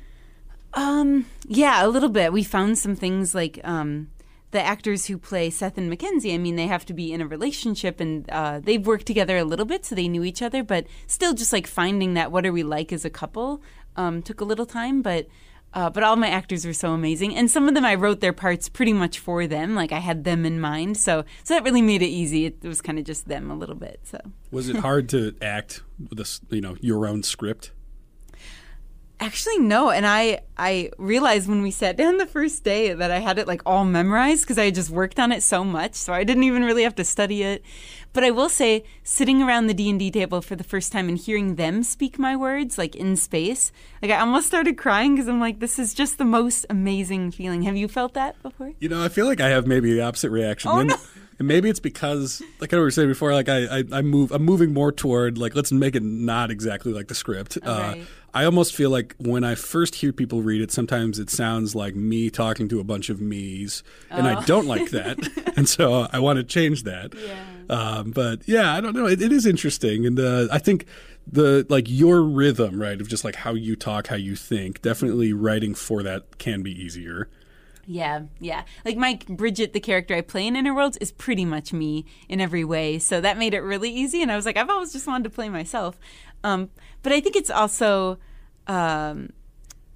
um yeah a little bit. We found some things like um the actors who play Seth and Mackenzie, I mean, they have to be in a relationship and uh, they've worked together a little bit, so they knew each other, but still just like finding that what are we like as a couple um, took a little time. But uh, but all my actors were so amazing, and some of them I wrote their parts pretty much for them, like I had them in mind. So so that really made it easy. It, was kind of just them a little bit. So Was it hard to act with this, you know, your own script? Actually, no. And I I realized when we sat down the first day that I had it like all memorized because I had just worked on it so much, so I didn't even really have to study it. But I will say, sitting around the D and D table for the first time and hearing them speak my words like in space, like I almost started crying because I'm like, this is just the most amazing feeling. Have you felt that before? You know, I feel like I have maybe the opposite reaction. Oh, and, no. And maybe it's because, like I was saying before, like I, I, I move, I'm moving more toward like let's make it not exactly like the script. Uh, right. I almost feel like when I first hear people read it, sometimes it sounds like me talking to a bunch of me's, and Oh. I don't like that, and so I want to change that. Yeah. Um, but yeah, I don't know. It, it is interesting, and uh, I think the like your rhythm, right, of just like how you talk, how you think, definitely writing for that can be easier. Yeah, yeah. Like my Bridget, the character I play in Inner Worlds, is pretty much me in every way. So that made it really easy. And I was like, I've always just wanted to play myself. Um, but I think it's also, um,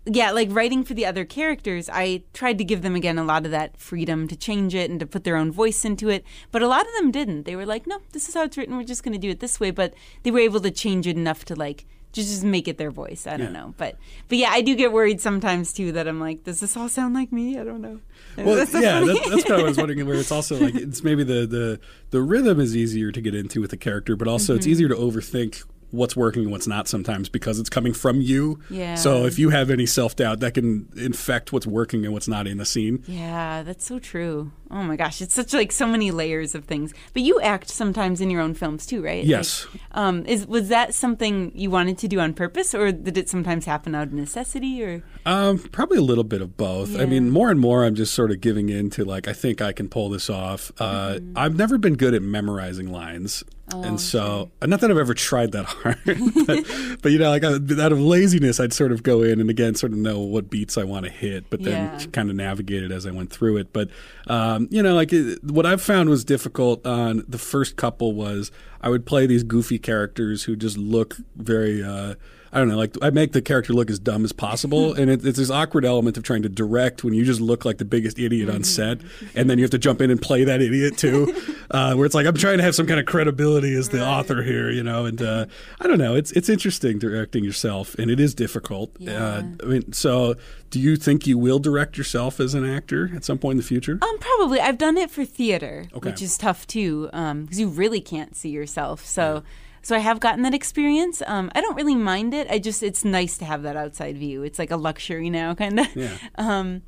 yeah, like writing for the other characters. I tried to give them again a lot of that freedom to change it and to put their own voice into it. But a lot of them didn't. They were like, no, this is how it's written. We're just going to do it this way. But they were able to change it enough to like just just make it their voice. I don't know, but but yeah, I do get worried sometimes too that I'm like, does this all sound like me? I don't know. Well, so yeah, that, that's kind of what I was wondering. Where it's also like it's maybe the the the rhythm is easier to get into with the character, but also Mm-hmm. it's easier to overthink what's working and what's not sometimes because it's coming from you. Yeah. So if you have any self doubt, that can infect what's working and what's not in the scene. yeah, that's so true. Oh my gosh, it's such like so many layers of things. But you act sometimes in your own films too, right? Yes. Like, um, is was that something you wanted to do on purpose, or did it sometimes happen out of necessity? Or Um, probably a little bit of both. I mean, more and more, I'm just sort of giving in to like, I think I can pull this off. Uh, Mm-hmm. I've never been good at memorizing lines, Oh, and so not that I've ever tried that hard, but, but you know, like I, out of laziness, I'd sort of go in and again sort of know what beats I want to hit, but then Yeah. kind of navigate it as I went through it. But um, you know, like what I've found was difficult on the first couple was I would play these goofy characters who just look very. Uh, I don't know, like I make the character look as dumb as possible, and it, it's this awkward element of trying to direct when you just look like the biggest idiot on set, and then you have to jump in and play that idiot too, uh, where it's like I'm trying to have some kind of credibility as the author here, you know, and uh, I don't know, it's it's interesting directing yourself, and it is difficult. Yeah. Uh, I mean, so do you think you will direct yourself as an actor at some point in the future? Um, probably. I've done it for theater, Okay. which is tough too, because you really can't see yourself. So, so I have gotten that experience. Um, I don't really mind it. I just it's nice to have that outside view. It's like a luxury now, kind of. Yeah. Um,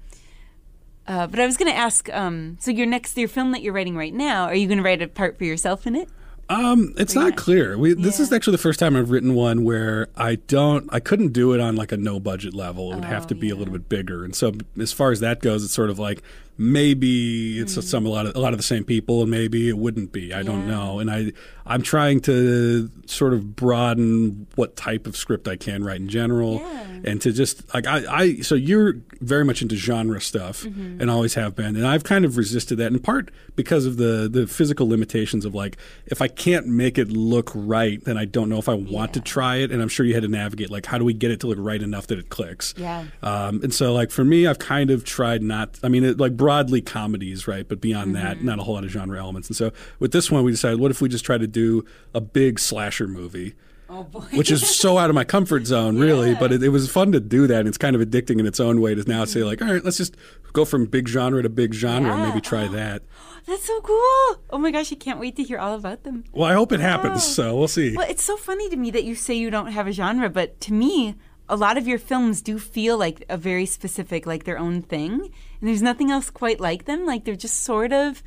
uh, but I was going to ask. Um, so your next your film that you're writing right now, are you going to write a part for yourself in it? Um, it's not Yeah. clear. We, This is actually the first time I've written one where I don't, I couldn't do it on like a no budget level. It would have Oh, to be a little bit bigger. And so, as far as that goes, it's sort of like maybe it's Hmm. some a lot of a lot of the same people, and maybe it wouldn't be. I don't know. And I, I'm trying to sort of broaden what type of script I can write in general, Yeah. and to just like I, I. So you're very much into genre stuff, Mm-hmm. and always have been, and I've kind of resisted that in part because of the the physical limitations of like if I can't make it look right, then I don't know if I want to try it, and I'm sure you had to navigate like how do we get it to look right enough that it clicks. Yeah. Um, and so like for me, I've kind of tried not. I mean, it, like broadly comedies, right? But beyond that, Mm-hmm. not a whole lot of genre elements. And so with this one, we decided, what if we just try to do a big slasher movie? Oh boy. which is so out of my comfort zone, really. Yeah. But it, it was fun to do that. And it's kind of addicting in its own way to now say, like, all right, let's just go from big genre to big genre and maybe try that. That's so cool. Oh my gosh, I can't wait to hear all about them. Well, I hope it happens. Wow. So we'll see. Well, it's so funny to me that you say you don't have a genre, but to me, a lot of your films do feel like a very specific, like their own thing. And there's nothing else quite like them. Like they're just sort of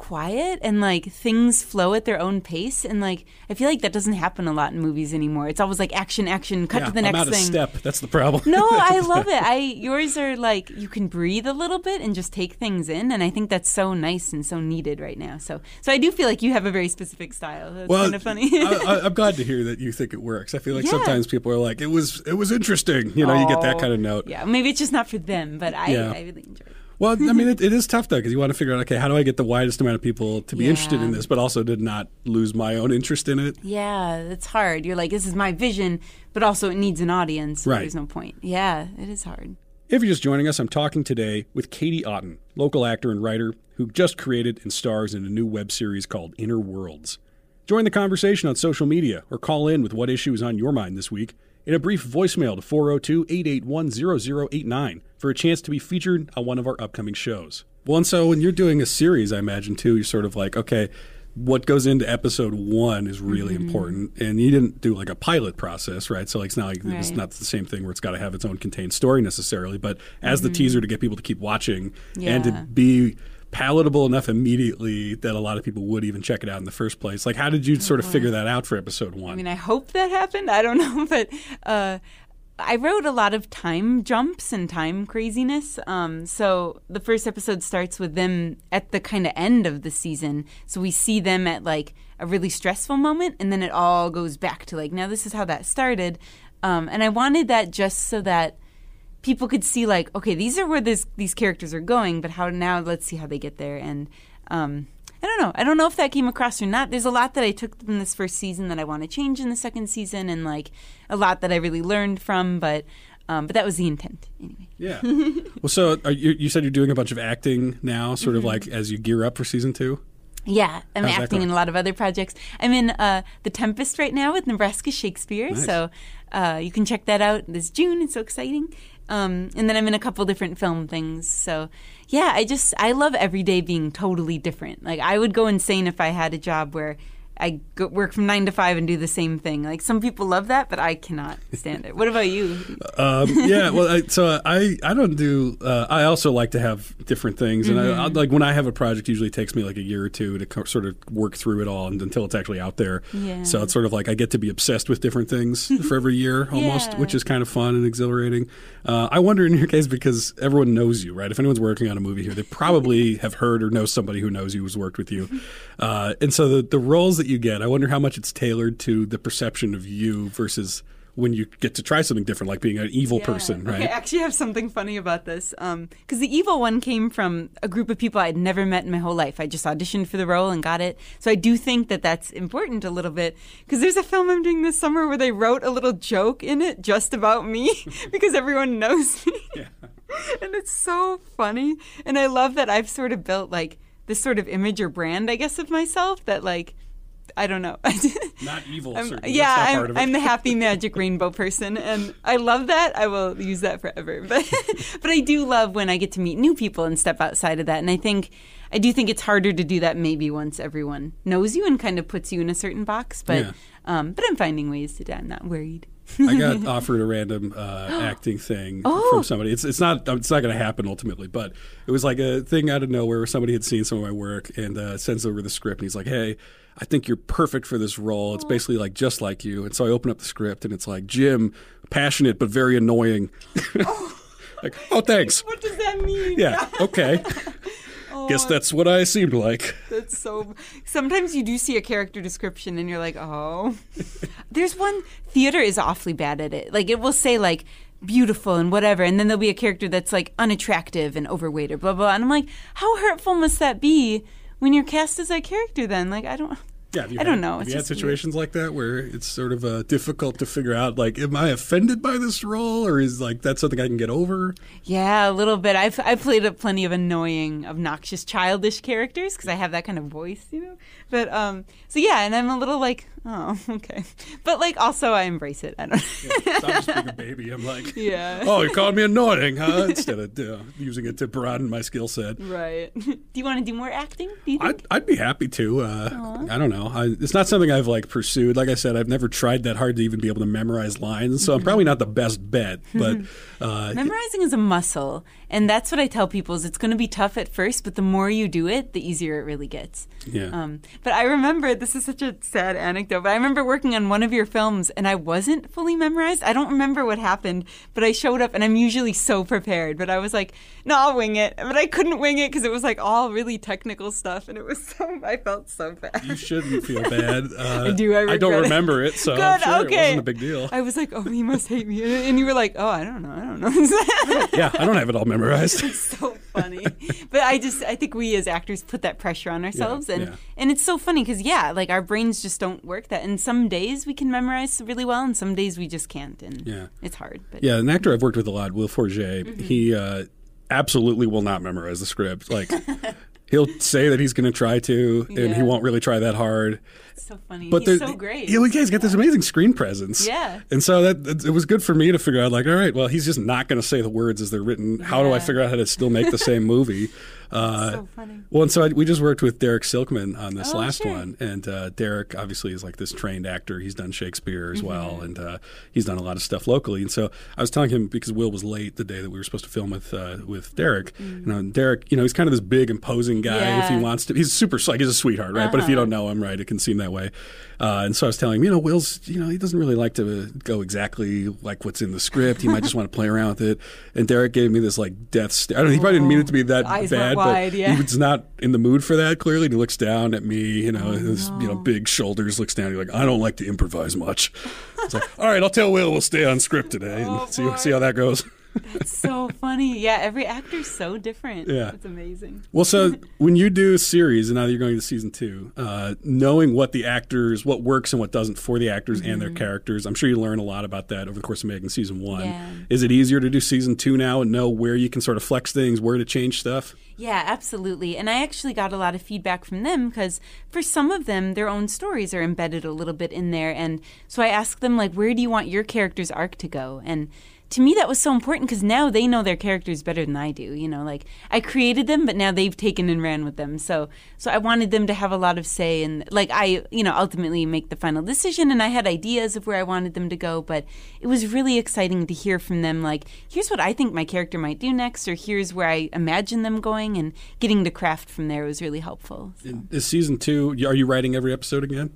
quiet and like things flow at their own pace. And like I feel like that doesn't happen a lot in movies anymore. It's always like action, action, cut yeah, to the I'm next thing. step. That's the problem. No, I love it. I yours are like you can breathe a little bit and just take things in, and I think that's so nice and so needed right now. So, so I do feel like you have a very specific style. That's well, kind of funny. I, I'm glad to hear that you think it works. I feel like Yeah. sometimes people are like, it was, it was interesting. You know, you get that Oh, kind of note. Yeah, maybe it's just not for them, but I, Yeah. I really enjoy it. Well, I mean, it, it is tough though because you want to figure out, okay, how do I get the widest amount of people to be interested in this, but also to not lose my own interest in it. Yeah, it's hard. You're like, this is my vision, but also it needs an audience. Right. There's no point. Yeah, it is hard. If you're just joining us, I'm talking today with Katie Otten, local actor and writer who just created and stars in a new web series called Inner Worlds. Join the conversation on social media or call in with what issue is on your mind this week in a brief voicemail to 402 881 0089 for a chance to be featured on one of our upcoming shows. Well, and so when you're doing a series, I imagine too, you're sort of like, okay, what goes into episode one is really Mm-hmm. important. And you didn't do like a pilot process, right? So like it's not like it's not the same thing where it's got to have its own contained story necessarily, but as the teaser to get people to keep watching and to Mm-hmm. Be palatable enough immediately that a lot of people would even check it out in the first place. Like, how did you sort of figure that out for episode one? I mean, I hope that happened. I don't know, but uh, I wrote a lot of time jumps and time craziness. Um, so the first episode starts with them at the kind of end of the season. So we see them at like a really stressful moment, and then it all goes back to like, now this is how that started. Um, and I wanted that just so that people could see like okay these are where this, these characters are going but how now let's see how they get there and um, i don't know i don't know if that came across or not there's a lot that i took from this first season that i want to change in the second season and like a lot that i really learned from but um, but that was the intent anyway yeah. well, so are you, you said you're doing a bunch of acting now, sort Mm-hmm. of like as you gear up for season two. Yeah, I'm How's acting in a lot of other projects. I'm in uh, The Tempest right now with Nebraska Shakespeare, Nice. so uh, you can check that out this June. It's so exciting. Um, and then I'm in a couple different film things. So yeah, I just I love every day being totally different. Like I would go insane if I had a job where I go, work from nine to five and do the same thing. Like some people love that, but I cannot stand it. What about you? Um, yeah, well, I, so I I don't do. Uh, I also like to have different things, and I, I, like when I have a project, usually takes me like a year or two to co- sort of work through it all and, until it's actually out there. Yeah. So it's sort of like I get to be obsessed with different things for every year almost, Yeah. which is kind of fun and exhilarating. Uh, I wonder in your case because everyone knows you, right? If anyone's working on a movie here, they probably have heard or know somebody who knows you who's worked with you, uh, and so the the roles that you get, I wonder how much it's tailored to the perception of you versus. When you get to try something different, like being an evil Yeah. person, right? Okay, I actually have something funny about this. Um, because the evil one came from a group of people I'd never met in my whole life. I just auditioned for the role and got it. So I do think that that's important a little bit. Because there's a film I'm doing this summer where they wrote a little joke in it just about me because everyone knows me. and it's so funny. And I love that I've sort of built like this sort of image or brand, I guess, of myself that like. I don't know. Not evil, I'm- yeah, I'm, part of it. I'm the happy magic rainbow person, and I love that. I will use that forever. But but I do love when I get to meet new people and step outside of that. And I think I do think it's harder to do that maybe once everyone knows you and kind of puts you in a certain box. But Yeah. um, but I'm finding ways to do. I'm not worried. I got offered a random uh, acting thing Oh. from somebody. It's it's not it's not going to happen ultimately, but it was like a thing out of nowhere where somebody had seen some of my work and uh, sends over the script and he's like, "Hey, I think you're perfect for this role. It's basically like just like you." And so I open up the script and it's like Jim, passionate but very annoying. Oh. like, oh, thanks. What does that mean? Yeah, okay. Oh. Guess that's what I seemed like. That's so. Sometimes you do see a character description and you're like, oh. There's one theater is awfully bad at it. Like it will say like beautiful and whatever, and then there'll be a character that's like unattractive and overweight or blah blah. And I'm like, how hurtful must that be when you're cast as that character? Then like I don't. Yeah, I don't had- know. Have It's you had just weird. situations like that where it's sort of uh, difficult to figure out, like, am I offended by this role, or is like that something I can get over? Yeah, a little bit. I've I've played a plenty of annoying, obnoxious, childish characters because I have that kind of voice, you know. But um, so yeah, and I'm a little like, oh, okay. But like, also I embrace it. I don't. So I'm just being a baby. I'm like, yeah. oh, you called me annoying, huh? Instead of uh, using it to broaden my skill set. Right. do you want to do more acting? Do you think? I'd, I'd be happy to. Uh, I don't know. I, it's not something I've like pursued. Like I said, I've never tried that hard to even be able to memorize lines, so I'm probably not the best bet. But uh, Memorizing is a muscle, and that's what I tell people: is it's going to be tough at first, but the more you do it, the easier it really gets. yeah, Um, but I remember this is such a sad anecdote. But I remember working on one of your films, and I wasn't fully memorized. I don't remember what happened, but I showed up, and I'm usually so prepared. But I was like, "No, I'll wing it." But I couldn't wing it because it was like all really technical stuff, and it was so. I felt so bad. you shouldn't feel bad. Uh, I do, I I don't it. remember it, so Good. I'm sure okay. it wasn't a big deal. I was like, "Oh, he must hate me," and you were like, "Oh, I don't know. I don't know." yeah, I don't have it all memorized. It's so funny. but I just I think we as actors put that pressure on ourselves and yeah. and it's so funny cuz yeah, like our brains just don't work that. And some days we can memorize really well and some days we just can't and Yeah. it's hard. But Yeah, an actor I've worked with a lot, Will Forget, Mm-hmm. he uh, absolutely will not memorize the script. Like, he'll say that he's going to try to, and he won't really try that hard. it's so funny. But He's so great. You guys got this amazing screen presence. Yeah. And so that that- it was good for me to figure out, like, all right, well, he's just not going to say the words as they're written. How do I figure out how to still make the same movie? Uh, so funny. well, and so I, we just worked with Derek Silkman on this Oh, last sure. one, and uh, Derek obviously is like this trained actor. He's done Shakespeare Mm-hmm. as well, and uh, he's done a lot of stuff locally. And so I was telling him because Will was late the day that we were supposed to film with uh, with Derek. You know, and Derek, you know, he's kind of this big, imposing guy. If he. Yeah. Uh-huh. wants to, he's super like he's a sweetheart, right? But if you don't know him, right, it can seem that way. Uh, and so I was telling him, you know, Will's, you know, he doesn't really like to go exactly like what's in the script. He might just want to play around with it. And Derek gave me this like death stare. I don't know. He probably didn't mean it to be that Eyes bad, wide, but yeah. he was not in the mood for that. Clearly, and he looks down at me. You know, Oh, his you know big shoulders. Looks down. He's like, I don't like to improvise much. It's like, all right, I'll tell Will we'll stay on script today and Oh, see boy. see how that goes. It's so funny. Yeah, every actor's so different. Yeah. It's amazing. Well, so when you do a series, and now that you're going to season two, uh, knowing what the actors, what works and what doesn't for the actors and Mm-hmm. their characters, I'm sure you learn a lot about that over the course of making season one. Yeah. Is it easier to do season two now and know where you can sort of flex things, where to change stuff? Yeah, absolutely. And I actually got a lot of feedback from them because for some of them, their own stories are embedded a little bit in there. And so I asked them, like, where do you want your character's arc to go? And to me that was so important because now they know their characters better than I do. You know, like I created them, but now they've taken and ran with them. So so I wanted them to have a lot of say and like I you know ultimately make the final decision. And I had ideas of where I wanted them to go, but it was really exciting to hear from them. Like here's what I think my character might do next, or here's where I imagine them going, and getting to craft from there was really helpful. So. Is season two? Are you writing every episode again?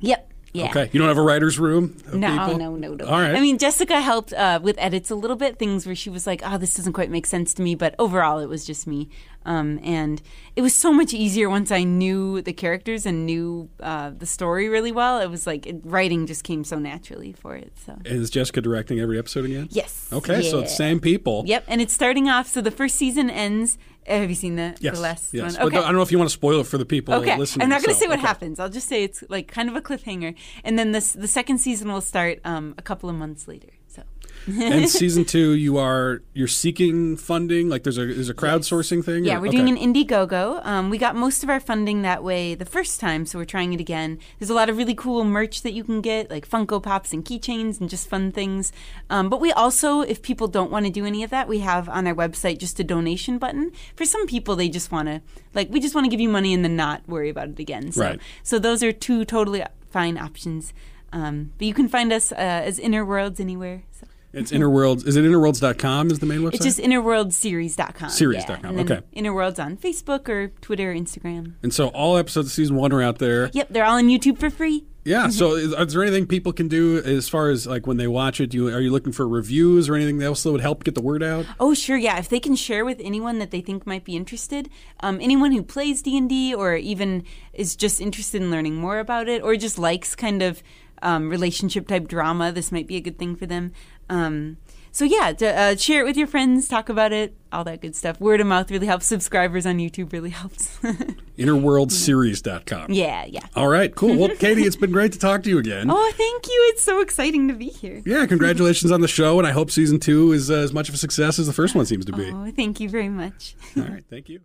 Yep. Yeah. Okay. You don't have a writer's room? No, no, no, no. All right. I mean, Jessica helped uh, with edits a little bit, things where she was like, oh, this doesn't quite make sense to me. But overall, it was just me. Um, and it was so much easier once I knew the characters and knew uh, the story really well. It was like it, writing just came so naturally for it. So, is Jessica directing every episode again? yes. Okay, so it's same people. Yep. And it's starting off. So the first season ends. Have you seen the, Yes. the last yes. one? But I don't know if you want to spoil it for the people Okay, listening. I'm not going to so- say what okay. happens. I'll just say it's like kind of a cliffhanger, and then this the second season will start um, a couple of months later. And season two, you are you're seeking funding. Like there's a there's a crowdsourcing thing. yeah, or- we're okay. doing an Indiegogo. Um, we got most of our funding that way the first time, so we're trying it again. There's a lot of really cool merch that you can get, like Funko Pops and keychains and just fun things. Um, but we also, if people don't want to do any of that, we have on our website just a donation button. For some people, they just want to like we just want to give you money and then not worry about it again. So, Right. so those are two totally fine options. Um, but you can find us uh, as Inner Worlds anywhere. It's Innerworlds. Is it Innerworlds.com? Is the main website? It's just innerworldseries.com. Series.com, Yeah. And okay. Innerworlds on Facebook or Twitter, Instagram. and so all episodes of season one are out there. Yep, they're all on YouTube for free. Yeah. So is, is there anything people can do as far as like when they watch it? Do you, are you looking for reviews or anything else that would help get the word out? Oh, sure, yeah. If they can share with anyone that they think might be interested, um, anyone who plays D and D or even is just interested in learning more about it, or just likes kind of um, relationship type drama, this might be a good thing for them. Um, so yeah, to, uh, share it with your friends, talk about it, all that good stuff. Word of mouth really helps. Subscribers on YouTube really helps. Innerworldseries.com. yeah, yeah. All right. Cool. Well, Katie, it's been great to talk to you again. Oh, thank you. It's so exciting to be here. Yeah, congratulations on the show, and I hope season two is uh, as much of a success as the first one seems to be. Oh, thank you very much. All right, thank you.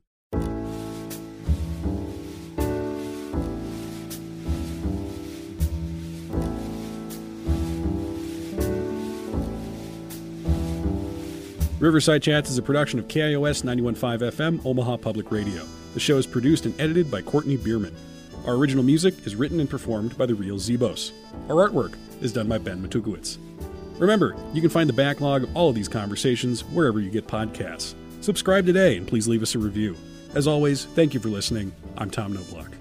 Riverside Chats is a production of KIOS 915 FM, Omaha Public Radio. The show is produced and edited by Courtney Bierman. Our original music is written and performed by the Real Zebos. Our artwork is done by Ben Matukowicz. Remember, you can find the backlog of all of these conversations wherever you get podcasts. Subscribe today and please leave us a review. As always, thank you for listening. I'm Tom Knoblauch.